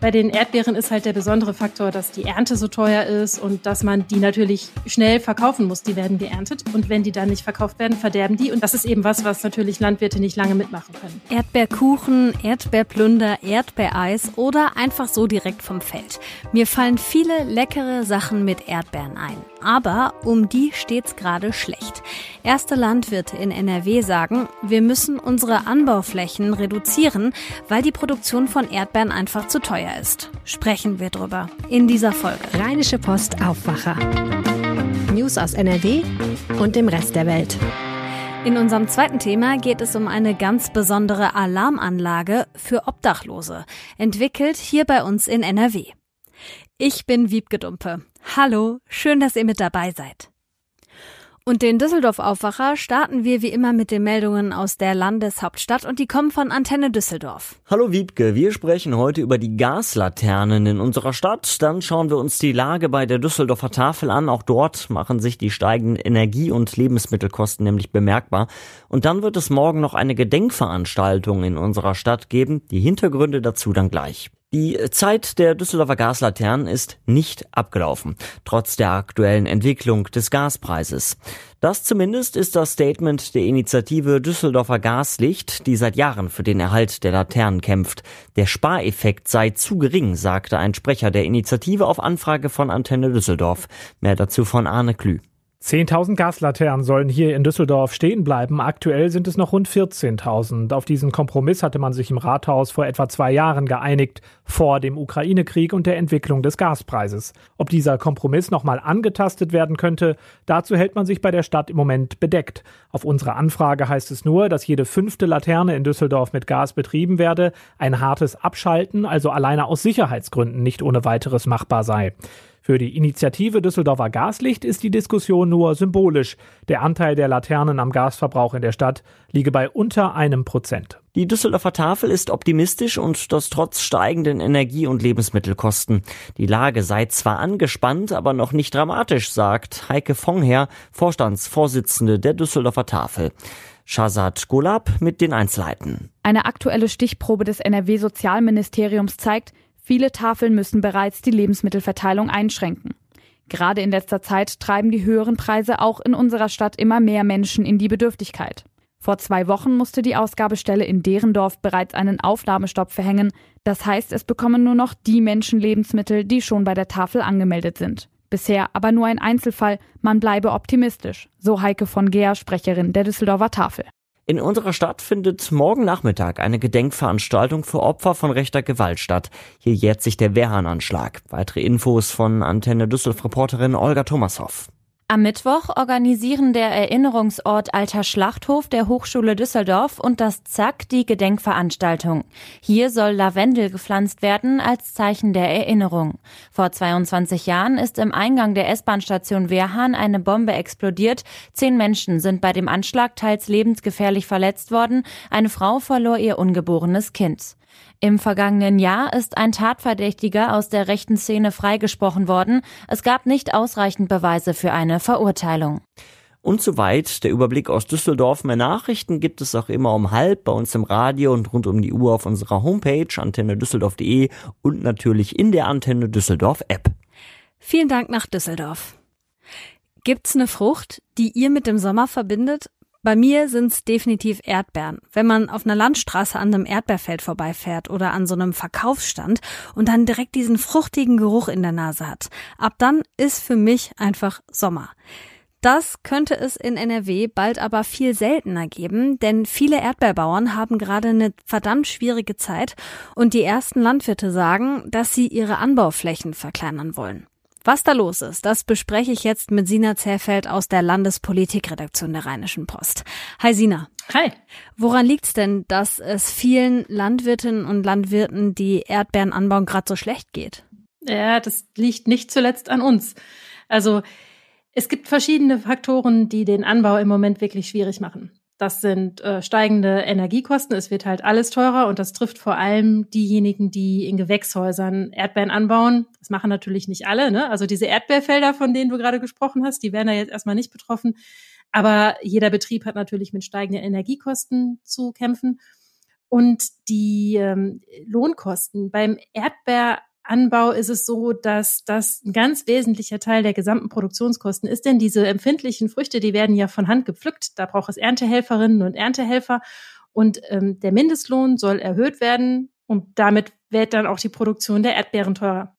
Bei den Erdbeeren ist halt der besondere Faktor, dass die Ernte so teuer ist und dass man die natürlich schnell verkaufen muss. Die werden geerntet und wenn die dann nicht verkauft werden, verderben die. Und das ist eben was, was natürlich Landwirte nicht lange mitmachen können. Erdbeerkuchen, Erdbeerplunder, Erdbeereis oder einfach so direkt vom Feld. Mir fallen viele leckere Sachen mit Erdbeeren ein. Aber um die steht's gerade schlecht. Erste Landwirte in NRW sagen, wir müssen unsere Anbauflächen reduzieren, weil die Produktion von Erdbeeren einfach zu teuer ist. Sprechen wir drüber in dieser Folge. Rheinische Post Aufwacher. News aus NRW und dem Rest der Welt. In unserem zweiten Thema geht es um eine ganz besondere Alarmanlage für Obdachlose, entwickelt hier bei uns in NRW. Ich bin Wiebke Dumpe. Hallo, schön, dass ihr mit dabei seid. Und den Düsseldorf-Aufwacher starten wir wie immer mit den Meldungen aus der Landeshauptstadt und die kommen von Antenne Düsseldorf. Hallo Wiebke, wir sprechen heute über die Gaslaternen in unserer Stadt. Dann schauen wir uns die Lage bei der Düsseldorfer Tafel an. Auch dort machen sich die steigenden Energie- und Lebensmittelkosten nämlich bemerkbar. Und dann wird es morgen noch eine Gedenkveranstaltung in unserer Stadt geben. Die Hintergründe dazu dann gleich. Die Zeit der Düsseldorfer Gaslaternen ist nicht abgelaufen, trotz der aktuellen Entwicklung des Gaspreises. Das zumindest ist das Statement der Initiative Düsseldorfer Gaslicht, die seit Jahren für den Erhalt der Laternen kämpft. Der Spareffekt sei zu gering, sagte ein Sprecher der Initiative auf Anfrage von Antenne Düsseldorf. Mehr dazu von Arne Klü. 10.000 Gaslaternen sollen hier in Düsseldorf stehen bleiben. Aktuell sind es noch rund 14.000. Auf diesen Kompromiss hatte man sich im Rathaus vor etwa zwei Jahren geeinigt, vor dem Ukraine-Krieg und der Entwicklung des Gaspreises. Ob dieser Kompromiss nochmal angetastet werden könnte, dazu hält man sich bei der Stadt im Moment bedeckt. Auf unsere Anfrage heißt es nur, dass jede fünfte Laterne in Düsseldorf mit Gas betrieben werde, ein hartes Abschalten also alleine aus Sicherheitsgründen nicht ohne weiteres machbar sei. Für die Initiative Düsseldorfer Gaslicht ist die Diskussion nur symbolisch. Der Anteil der Laternen am Gasverbrauch in der Stadt liege bei unter einem Prozent. Die Düsseldorfer Tafel ist optimistisch und das trotz steigenden Energie- und Lebensmittelkosten. Die Lage sei zwar angespannt, aber noch nicht dramatisch, sagt Heike Fongherr, Vorstandsvorsitzende der Düsseldorfer Tafel. Shazad Golab mit den Einzelheiten. Eine aktuelle Stichprobe des NRW-Sozialministeriums zeigt, Viele Tafeln müssen bereits die Lebensmittelverteilung einschränken. Gerade in letzter Zeit treiben die höheren Preise auch in unserer Stadt immer mehr Menschen in die Bedürftigkeit. Vor zwei Wochen musste die Ausgabestelle in Derendorf bereits einen Aufnahmestopp verhängen. Das heißt, es bekommen nur noch die Menschen Lebensmittel, die schon bei der Tafel angemeldet sind. Bisher aber nur ein Einzelfall, man bleibe optimistisch, so Heike von Geer, Sprecherin der Düsseldorfer Tafel. In unserer Stadt findet morgen Nachmittag eine Gedenkveranstaltung für Opfer von rechter Gewalt statt. Hier jährt sich der Wehrhahnanschlag. Weitere Infos von Antenne Düsseldorf Reporterin Olga Thomashoff. Am Mittwoch organisieren der Erinnerungsort Alter Schlachthof der Hochschule Düsseldorf und das ZAK die Gedenkveranstaltung. Hier soll Lavendel gepflanzt werden als Zeichen der Erinnerung. Vor 22 Jahren ist im Eingang der S-Bahn-Station Wehrhahn eine Bombe explodiert. Zehn Menschen sind bei dem Anschlag teils lebensgefährlich verletzt worden. Eine Frau verlor ihr ungeborenes Kind. Im vergangenen Jahr ist ein Tatverdächtiger aus der rechten Szene freigesprochen worden. Es gab nicht ausreichend Beweise für eine Verurteilung. Und soweit der Überblick aus Düsseldorf. Mehr Nachrichten gibt es auch immer um halb bei uns im Radio und rund um die Uhr auf unserer Homepage antennedüsseldorf.de und natürlich in der Antenne Düsseldorf App. Vielen Dank nach Düsseldorf. Gibt's eine Frucht, die ihr mit dem Sommer verbindet bei mir sind's definitiv Erdbeeren. Wenn man auf einer Landstraße an einem Erdbeerfeld vorbeifährt oder an so einem Verkaufsstand und dann direkt diesen fruchtigen Geruch in der Nase hat, ab dann ist für mich einfach Sommer. Das könnte es in NRW bald aber viel seltener geben, denn viele Erdbeerbauern haben gerade eine verdammt schwierige Zeit und die ersten Landwirte sagen, dass sie ihre Anbauflächen verkleinern wollen. Was da los ist, das bespreche ich jetzt mit Sina Zerfeld aus der Landespolitikredaktion der Rheinischen Post. Hi Sina. Hi. Woran liegt's denn, dass es vielen Landwirtinnen und Landwirten, die Erdbeeren anbauen, gerade so schlecht geht? Ja, das liegt nicht zuletzt an uns. Also es gibt verschiedene Faktoren, die den Anbau im Moment wirklich schwierig machen. Das sind äh, steigende Energiekosten. Es wird halt alles teurer und das trifft vor allem diejenigen, die in Gewächshäusern Erdbeeren anbauen. Das machen natürlich nicht alle. Ne? Also diese Erdbeerfelder, von denen du gerade gesprochen hast, die werden da jetzt erstmal nicht betroffen. Aber jeder Betrieb hat natürlich mit steigenden Energiekosten zu kämpfen. Und die ähm, Lohnkosten beim Erdbeeranbau ist es so, dass das ein ganz wesentlicher Teil der gesamten Produktionskosten ist, denn diese empfindlichen Früchte, die werden ja von Hand gepflückt. Da braucht es Erntehelferinnen und Erntehelfer. Und ähm, der Mindestlohn soll erhöht werden und damit wird dann auch die Produktion der Erdbeeren teurer.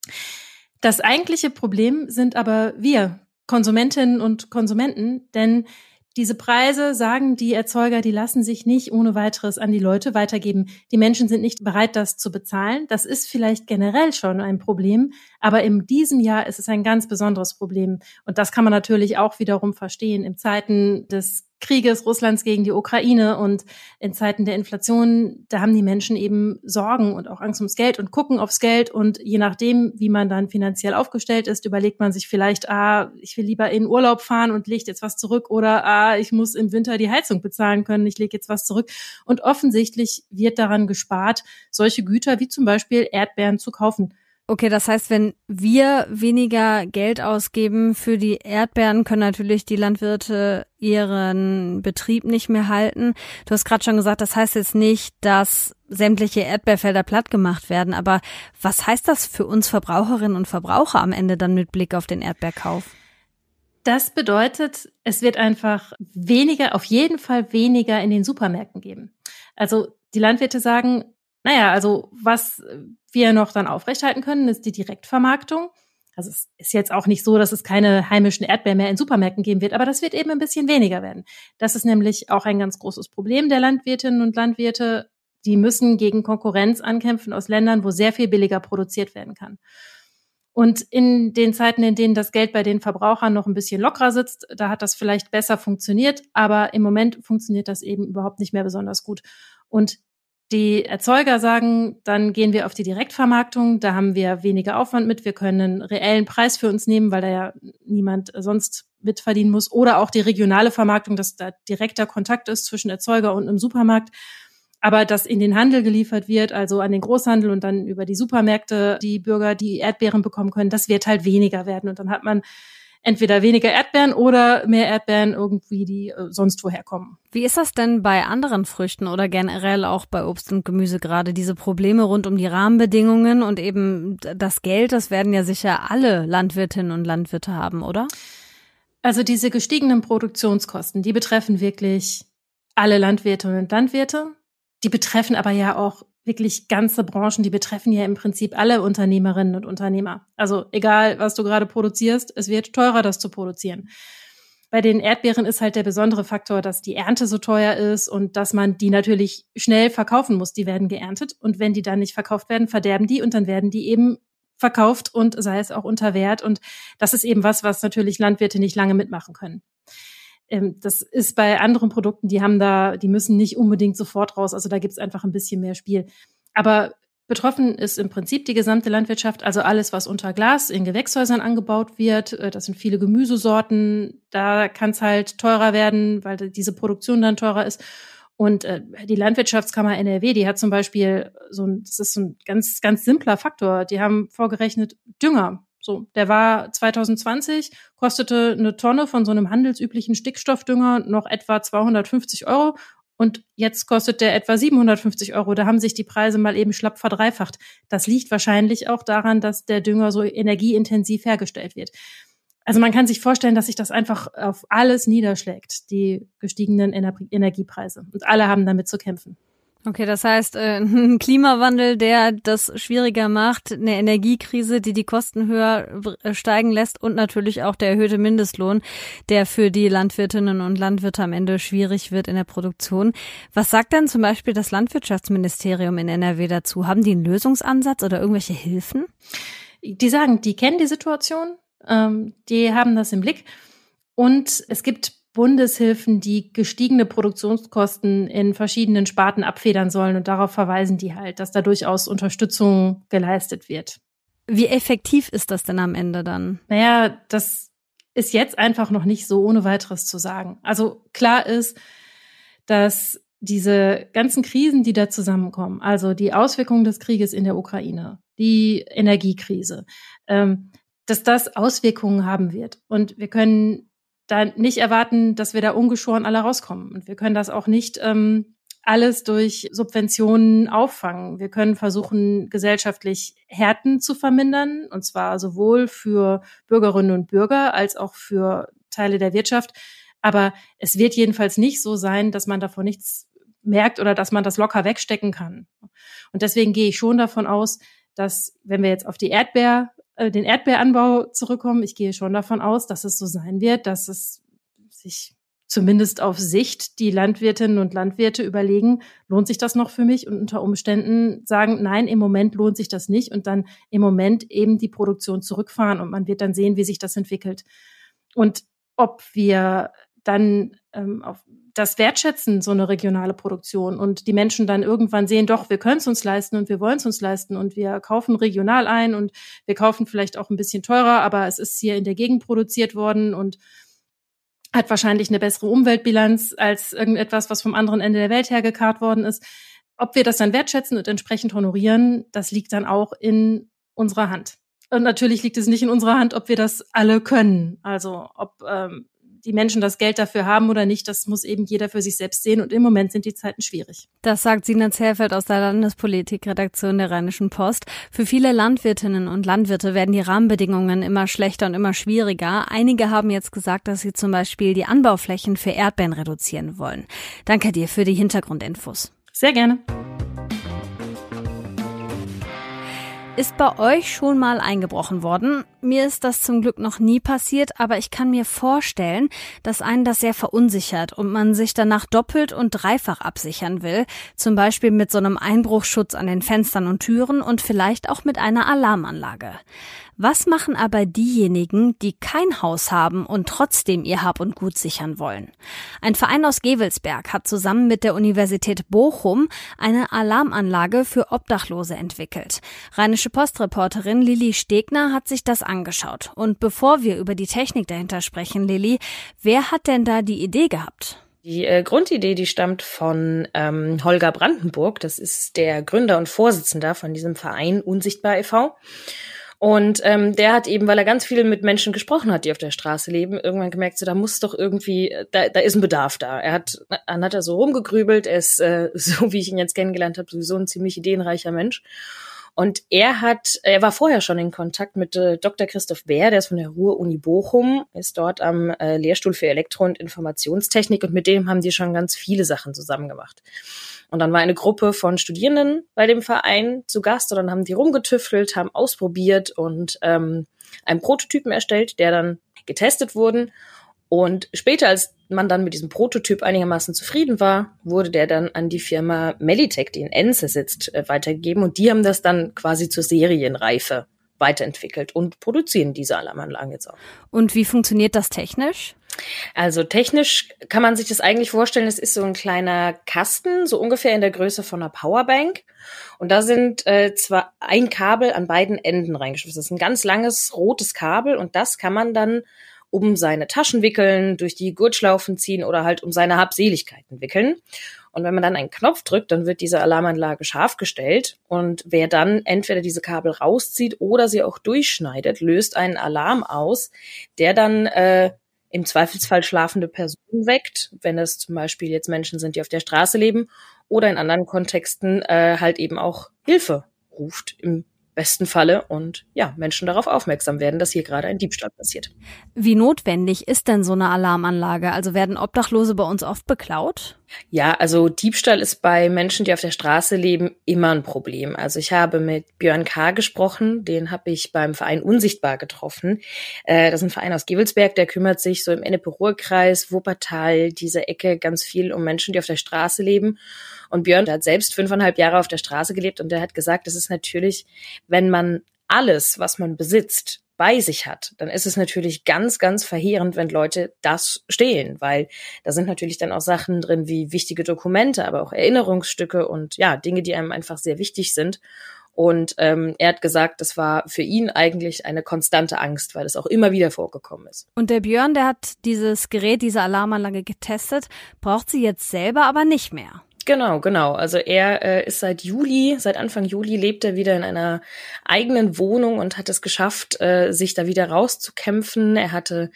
Das eigentliche Problem sind aber wir, Konsumentinnen und Konsumenten, denn diese Preise, sagen die Erzeuger, die lassen sich nicht ohne weiteres an die Leute weitergeben. Die Menschen sind nicht bereit, das zu bezahlen. Das ist vielleicht generell schon ein Problem, aber in diesem Jahr ist es ein ganz besonderes Problem. Und das kann man natürlich auch wiederum verstehen. In Zeiten des Krieges Russlands gegen die Ukraine und in Zeiten der Inflation, da haben die Menschen eben Sorgen und auch Angst ums Geld und gucken aufs Geld und je nachdem, wie man dann finanziell aufgestellt ist, überlegt man sich vielleicht, ah, ich will lieber in Urlaub fahren und lege jetzt was zurück oder ah, ich muss im Winter die Heizung bezahlen können, ich lege jetzt was zurück. Und offensichtlich wird daran gespart, solche Güter wie zum Beispiel Erdbeeren zu kaufen. Okay, das heißt, wenn wir weniger Geld ausgeben für die Erdbeeren, können natürlich die Landwirte ihren Betrieb nicht mehr halten. Du hast gerade schon gesagt, das heißt jetzt nicht, dass sämtliche Erdbeerfelder platt gemacht werden, aber was heißt das für uns Verbraucherinnen und Verbraucher am Ende dann mit Blick auf den Erdbeerkauf? Das bedeutet, es wird einfach weniger, auf jeden Fall weniger in den Supermärkten geben. Also die Landwirte sagen, naja, also was wir noch dann aufrechthalten können, ist die Direktvermarktung. Also es ist jetzt auch nicht so, dass es keine heimischen Erdbeeren mehr in Supermärkten geben wird, aber das wird eben ein bisschen weniger werden. Das ist nämlich auch ein ganz großes Problem der Landwirtinnen und Landwirte. Die müssen gegen Konkurrenz ankämpfen aus Ländern, wo sehr viel billiger produziert werden kann. Und in den Zeiten, in denen das Geld bei den Verbrauchern noch ein bisschen lockerer sitzt, da hat das vielleicht besser funktioniert, aber im Moment funktioniert das eben überhaupt nicht mehr besonders gut. Und die Erzeuger sagen, dann gehen wir auf die Direktvermarktung, da haben wir weniger Aufwand mit, wir können einen reellen Preis für uns nehmen, weil da ja niemand sonst mitverdienen muss. Oder auch die regionale Vermarktung, dass da direkter Kontakt ist zwischen Erzeuger und einem Supermarkt. Aber dass in den Handel geliefert wird, also an den Großhandel und dann über die Supermärkte die Bürger die Erdbeeren bekommen können, das wird halt weniger werden. Und dann hat man entweder weniger Erdbeeren oder mehr Erdbeeren irgendwie, die äh, sonst woher kommen. Wie ist das denn bei anderen Früchten oder generell auch bei Obst und Gemüse gerade? Diese Probleme rund um die Rahmenbedingungen und eben das Geld, das werden ja sicher alle Landwirtinnen und Landwirte haben, oder? Also diese gestiegenen Produktionskosten, die betreffen wirklich alle Landwirte und Landwirte. Die betreffen aber ja auch wirklich ganze Branchen, die betreffen ja im Prinzip alle Unternehmerinnen und Unternehmer. Also egal, was du gerade produzierst, es wird teurer, das zu produzieren. Bei den Erdbeeren ist halt der besondere Faktor, dass die Ernte so teuer ist und dass man die natürlich schnell verkaufen muss. Die werden geerntet und wenn die dann nicht verkauft werden, verderben die und dann werden die eben verkauft und sei es auch unter Wert. Und das ist eben was, was natürlich Landwirte nicht lange mitmachen können. Ähm, das ist bei anderen Produkten, die haben da, die müssen nicht unbedingt sofort raus. Also da gibt es einfach ein bisschen mehr Spiel. Aber betroffen ist im Prinzip die gesamte Landwirtschaft, also alles, was unter Glas in Gewächshäusern angebaut wird. Äh, das sind viele Gemüsesorten. Da kann es halt teurer werden, weil diese Produktion dann teurer ist. Und äh, die Landwirtschaftskammer NRW, die hat zum Beispiel so ein, das ist so ein ganz, ganz simpler Faktor. Die haben vorgerechnet Dünger. So, der war 2020, kostete eine Tonne von so einem handelsüblichen Stickstoffdünger noch etwa 250 Euro und jetzt kostet der etwa 750 Euro. Da haben sich die Preise mal eben schlapp verdreifacht. Das liegt wahrscheinlich auch daran, dass der Dünger so energieintensiv hergestellt wird. Also man kann sich vorstellen, dass sich das einfach auf alles niederschlägt, die gestiegenen Energiepreise. Und alle haben damit zu kämpfen. Okay, das heißt, äh, ein Klimawandel, der das schwieriger macht, eine Energiekrise, die die Kosten höher äh, steigen lässt und natürlich auch der erhöhte Mindestlohn, der für die Landwirtinnen und Landwirte am Ende schwierig wird in der Produktion. Was sagt denn zum Beispiel das Landwirtschaftsministerium in NRW dazu? Haben die einen Lösungsansatz oder irgendwelche Hilfen? Die sagen, die kennen die Situation, ähm, die haben das im Blick und es gibt Bundeshilfen, die gestiegene Produktionskosten in verschiedenen Sparten abfedern sollen. Und darauf verweisen die halt, dass da durchaus Unterstützung geleistet wird. Wie effektiv ist das denn am Ende dann? Naja, das ist jetzt einfach noch nicht so ohne weiteres zu sagen. Also klar ist, dass diese ganzen Krisen, die da zusammenkommen, also die Auswirkungen des Krieges in der Ukraine, die Energiekrise, ähm, dass das Auswirkungen haben wird. Und wir können da nicht erwarten, dass wir da ungeschoren alle rauskommen. Und wir können das auch nicht ähm, alles durch Subventionen auffangen. Wir können versuchen, gesellschaftlich Härten zu vermindern, und zwar sowohl für Bürgerinnen und Bürger als auch für Teile der Wirtschaft. Aber es wird jedenfalls nicht so sein, dass man davon nichts merkt oder dass man das locker wegstecken kann. Und deswegen gehe ich schon davon aus, dass wenn wir jetzt auf die Erdbeer, äh, den Erdbeeranbau zurückkommen, ich gehe schon davon aus, dass es so sein wird, dass es sich zumindest auf Sicht die Landwirtinnen und Landwirte überlegen, lohnt sich das noch für mich? Und unter Umständen sagen, nein, im Moment lohnt sich das nicht und dann im Moment eben die Produktion zurückfahren und man wird dann sehen, wie sich das entwickelt. Und ob wir dann ähm, auf das wertschätzen, so eine regionale Produktion und die Menschen dann irgendwann sehen, doch, wir können es uns leisten und wir wollen es uns leisten und wir kaufen regional ein und wir kaufen vielleicht auch ein bisschen teurer, aber es ist hier in der Gegend produziert worden und hat wahrscheinlich eine bessere Umweltbilanz als irgendetwas, was vom anderen Ende der Welt hergekarrt worden ist. Ob wir das dann wertschätzen und entsprechend honorieren, das liegt dann auch in unserer Hand. Und natürlich liegt es nicht in unserer Hand, ob wir das alle können. Also ob ähm, die Menschen das Geld dafür haben oder nicht, das muss eben jeder für sich selbst sehen. Und im Moment sind die Zeiten schwierig. Das sagt Sina Zerfeld aus der Landespolitikredaktion der Rheinischen Post. Für viele Landwirtinnen und Landwirte werden die Rahmenbedingungen immer schlechter und immer schwieriger. Einige haben jetzt gesagt, dass sie zum Beispiel die Anbauflächen für Erdbeeren reduzieren wollen. Danke dir für die Hintergrundinfos. Sehr gerne. Ist bei euch schon mal eingebrochen worden? Mir ist das zum Glück noch nie passiert, aber ich kann mir vorstellen, dass einen das sehr verunsichert und man sich danach doppelt und dreifach absichern will, zum Beispiel mit so einem Einbruchschutz an den Fenstern und Türen und vielleicht auch mit einer Alarmanlage. Was machen aber diejenigen, die kein Haus haben und trotzdem ihr Hab und Gut sichern wollen? Ein Verein aus Gevelsberg hat zusammen mit der Universität Bochum eine Alarmanlage für Obdachlose entwickelt. Rheinische Postreporterin Lilly Stegner hat sich das angeschaut. Und bevor wir über die Technik dahinter sprechen, Lilly, wer hat denn da die Idee gehabt? Die äh, Grundidee, die stammt von ähm, Holger Brandenburg. Das ist der Gründer und Vorsitzender von diesem Verein Unsichtbar e.V. Und ähm, der hat eben, weil er ganz viel mit Menschen gesprochen hat, die auf der Straße leben, irgendwann gemerkt, so da muss doch irgendwie, da, da ist ein Bedarf da. Er hat, dann hat er so rumgegrübelt, er ist, äh, so wie ich ihn jetzt kennengelernt habe, sowieso ein ziemlich ideenreicher Mensch. Und er hat, er war vorher schon in Kontakt mit äh, Dr. Christoph Bär, der ist von der Ruhr-Uni Bochum, ist dort am äh, Lehrstuhl für Elektro- und Informationstechnik und mit dem haben die schon ganz viele Sachen zusammen gemacht. Und dann war eine Gruppe von Studierenden bei dem Verein zu Gast und dann haben die rumgetüftelt, haben ausprobiert und ähm, einen Prototypen erstellt, der dann getestet wurden. Und später, als man dann mit diesem Prototyp einigermaßen zufrieden war, wurde der dann an die Firma Melitech, die in Enze sitzt, äh, weitergegeben. Und die haben das dann quasi zur Serienreife weiterentwickelt und produzieren diese Alarmanlagen jetzt auch. Und wie funktioniert das technisch? Also technisch kann man sich das eigentlich vorstellen, es ist so ein kleiner Kasten, so ungefähr in der Größe von einer Powerbank. Und da sind äh, zwar ein Kabel an beiden Enden reingeschlossen. Das ist ein ganz langes rotes Kabel und das kann man dann um seine Taschen wickeln, durch die Gurtschlaufen ziehen oder halt um seine Habseligkeiten wickeln. Und wenn man dann einen Knopf drückt, dann wird diese Alarmanlage scharf gestellt. Und wer dann entweder diese Kabel rauszieht oder sie auch durchschneidet, löst einen Alarm aus, der dann äh, im Zweifelsfall schlafende Personen weckt, wenn es zum Beispiel jetzt Menschen sind, die auf der Straße leben, oder in anderen Kontexten äh, halt eben auch Hilfe ruft im besten Falle und ja, Menschen darauf aufmerksam werden, dass hier gerade ein Diebstahl passiert. Wie notwendig ist denn so eine Alarmanlage? Also werden Obdachlose bei uns oft beklaut? Ja, also Diebstahl ist bei Menschen, die auf der Straße leben, immer ein Problem. Also ich habe mit Björn K. gesprochen, den habe ich beim Verein Unsichtbar getroffen. Äh, das ist ein Verein aus Gewelsberg, der kümmert sich so im Ennepe-Ruhr-Kreis, Wuppertal, diese Ecke ganz viel um Menschen, die auf der Straße leben. Und Björn hat selbst fünfeinhalb Jahre auf der Straße gelebt und der hat gesagt, das ist natürlich, wenn man alles, was man besitzt, bei sich hat, dann ist es natürlich ganz, ganz verheerend, wenn Leute das stehlen, weil da sind natürlich dann auch Sachen drin wie wichtige Dokumente, aber auch Erinnerungsstücke und ja, Dinge, die einem einfach sehr wichtig sind. Und ähm, er hat gesagt, das war für ihn eigentlich eine konstante Angst, weil es auch immer wieder vorgekommen ist. Und der Björn, der hat dieses Gerät, diese Alarmanlage getestet, braucht sie jetzt selber aber nicht mehr. Genau, genau. Also er äh, ist seit Juli, seit Anfang Juli lebt er wieder in einer eigenen Wohnung und hat es geschafft, äh, sich da wieder rauszukämpfen. Er hatte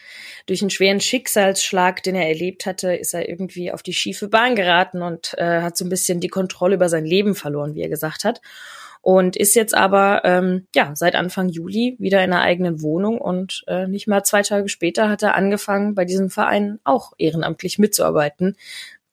durch einen schweren Schicksalsschlag, den er erlebt hatte, ist er irgendwie auf die schiefe Bahn geraten und äh, hat so ein bisschen die Kontrolle über sein Leben verloren, wie er gesagt hat. Und ist jetzt aber ähm, ja seit Anfang Juli wieder in einer eigenen Wohnung und äh, nicht mal zwei Tage später hat er angefangen, bei diesem Verein auch ehrenamtlich mitzuarbeiten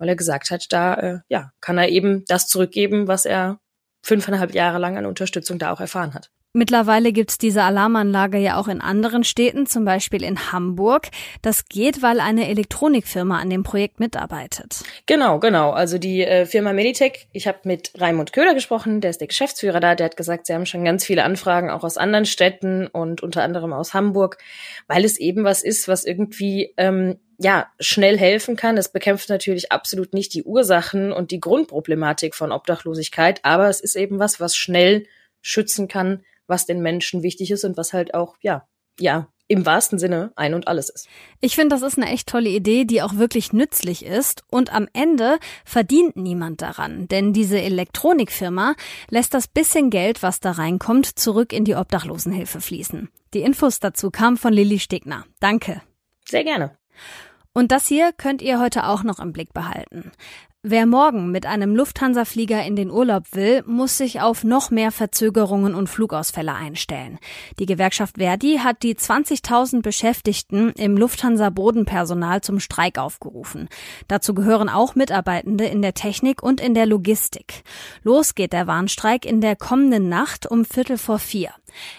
weil er gesagt hat, da äh, ja, kann er eben das zurückgeben, was er fünfeinhalb Jahre lang an Unterstützung da auch erfahren hat. Mittlerweile gibt's diese Alarmanlage ja auch in anderen Städten, zum Beispiel in Hamburg. Das geht, weil eine Elektronikfirma an dem Projekt mitarbeitet. Genau, genau. Also die äh, Firma Meditech, ich habe mit Raimund Köhler gesprochen, der ist der Geschäftsführer da, der hat gesagt, sie haben schon ganz viele Anfragen auch aus anderen Städten und unter anderem aus Hamburg, weil es eben was ist, was irgendwie ähm, ja, schnell helfen kann. Es bekämpft natürlich absolut nicht die Ursachen und die Grundproblematik von Obdachlosigkeit, aber es ist eben was, was schnell schützen kann, was den Menschen wichtig ist und was halt auch, ja, ja, im wahrsten Sinne ein und alles ist. Ich finde, das ist eine echt tolle Idee, die auch wirklich nützlich ist. Und am Ende verdient niemand daran, denn diese Elektronikfirma lässt das bisschen Geld, was da reinkommt, zurück in die Obdachlosenhilfe fließen. Die Infos dazu kamen von Lilly Stegner. Danke. Sehr gerne. Und das hier könnt ihr heute auch noch im Blick behalten. Wer morgen mit einem Lufthansa-Flieger in den Urlaub will, muss sich auf noch mehr Verzögerungen und Flugausfälle einstellen. Die Gewerkschaft Verdi hat die 20.000 Beschäftigten im Lufthansa-Bodenpersonal zum Streik aufgerufen. Dazu gehören auch Mitarbeitende in der Technik und in der Logistik. Los geht der Warnstreik in der kommenden Nacht um Viertel vor vier.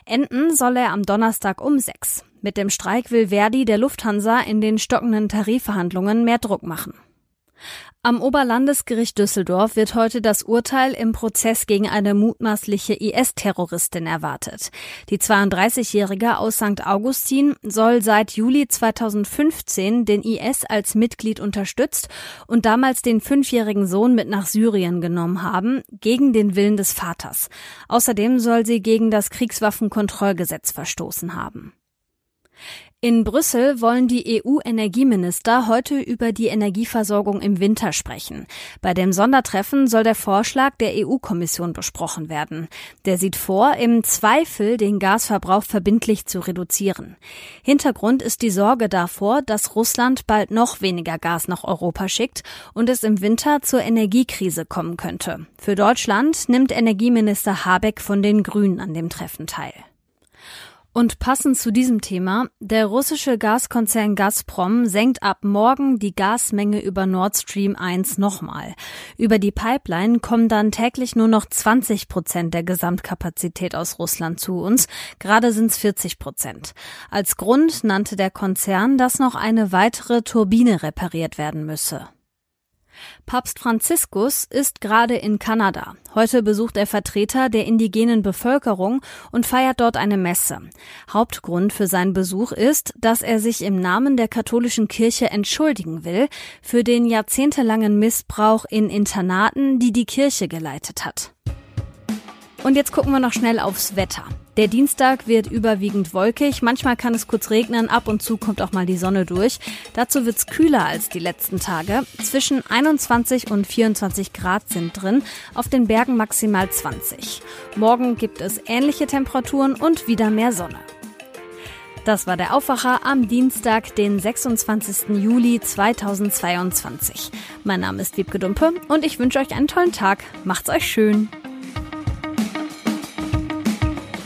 Enden soll er am Donnerstag um sechs. Mit dem Streik will Verdi der Lufthansa in den stockenden Tarifverhandlungen mehr Druck machen. Am Oberlandesgericht Düsseldorf wird heute das Urteil im Prozess gegen eine mutmaßliche IS-Terroristin erwartet. Die 32-Jährige aus St. Augustin soll seit Juli 2015 den IS als Mitglied unterstützt und damals den fünfjährigen Sohn mit nach Syrien genommen haben, gegen den Willen des Vaters. Außerdem soll sie gegen das Kriegswaffenkontrollgesetz verstoßen haben. In Brüssel wollen die EU-Energieminister heute über die Energieversorgung im Winter sprechen. Bei dem Sondertreffen soll der Vorschlag der EU-Kommission besprochen werden. Der sieht vor, im Zweifel den Gasverbrauch verbindlich zu reduzieren. Hintergrund ist die Sorge davor, dass Russland bald noch weniger Gas nach Europa schickt und es im Winter zur Energiekrise kommen könnte. Für Deutschland nimmt Energieminister Habeck von den Grünen an dem Treffen teil. Und passend zu diesem Thema, der russische Gaskonzern Gazprom senkt ab morgen die Gasmenge über Nord Stream 1 nochmal. Über die Pipeline kommen dann täglich nur noch 20 Prozent der Gesamtkapazität aus Russland zu uns. Gerade sind es 40 Prozent. Als Grund nannte der Konzern, dass noch eine weitere Turbine repariert werden müsse. Papst Franziskus ist gerade in Kanada. Heute besucht er Vertreter der indigenen Bevölkerung und feiert dort eine Messe. Hauptgrund für seinen Besuch ist, dass er sich im Namen der katholischen Kirche entschuldigen will für den jahrzehntelangen Missbrauch in Internaten, die die Kirche geleitet hat. Und jetzt gucken wir noch schnell aufs Wetter. Der Dienstag wird überwiegend wolkig, manchmal kann es kurz regnen, ab und zu kommt auch mal die Sonne durch. Dazu wird's kühler als die letzten Tage. Zwischen 21 und 24 Grad sind drin, auf den Bergen maximal 20. Morgen gibt es ähnliche Temperaturen und wieder mehr Sonne. Das war der Aufwacher am Dienstag, den 26. Juli 2022. Mein Name ist Wiebke Dumpe und ich wünsche euch einen tollen Tag. Macht's euch schön.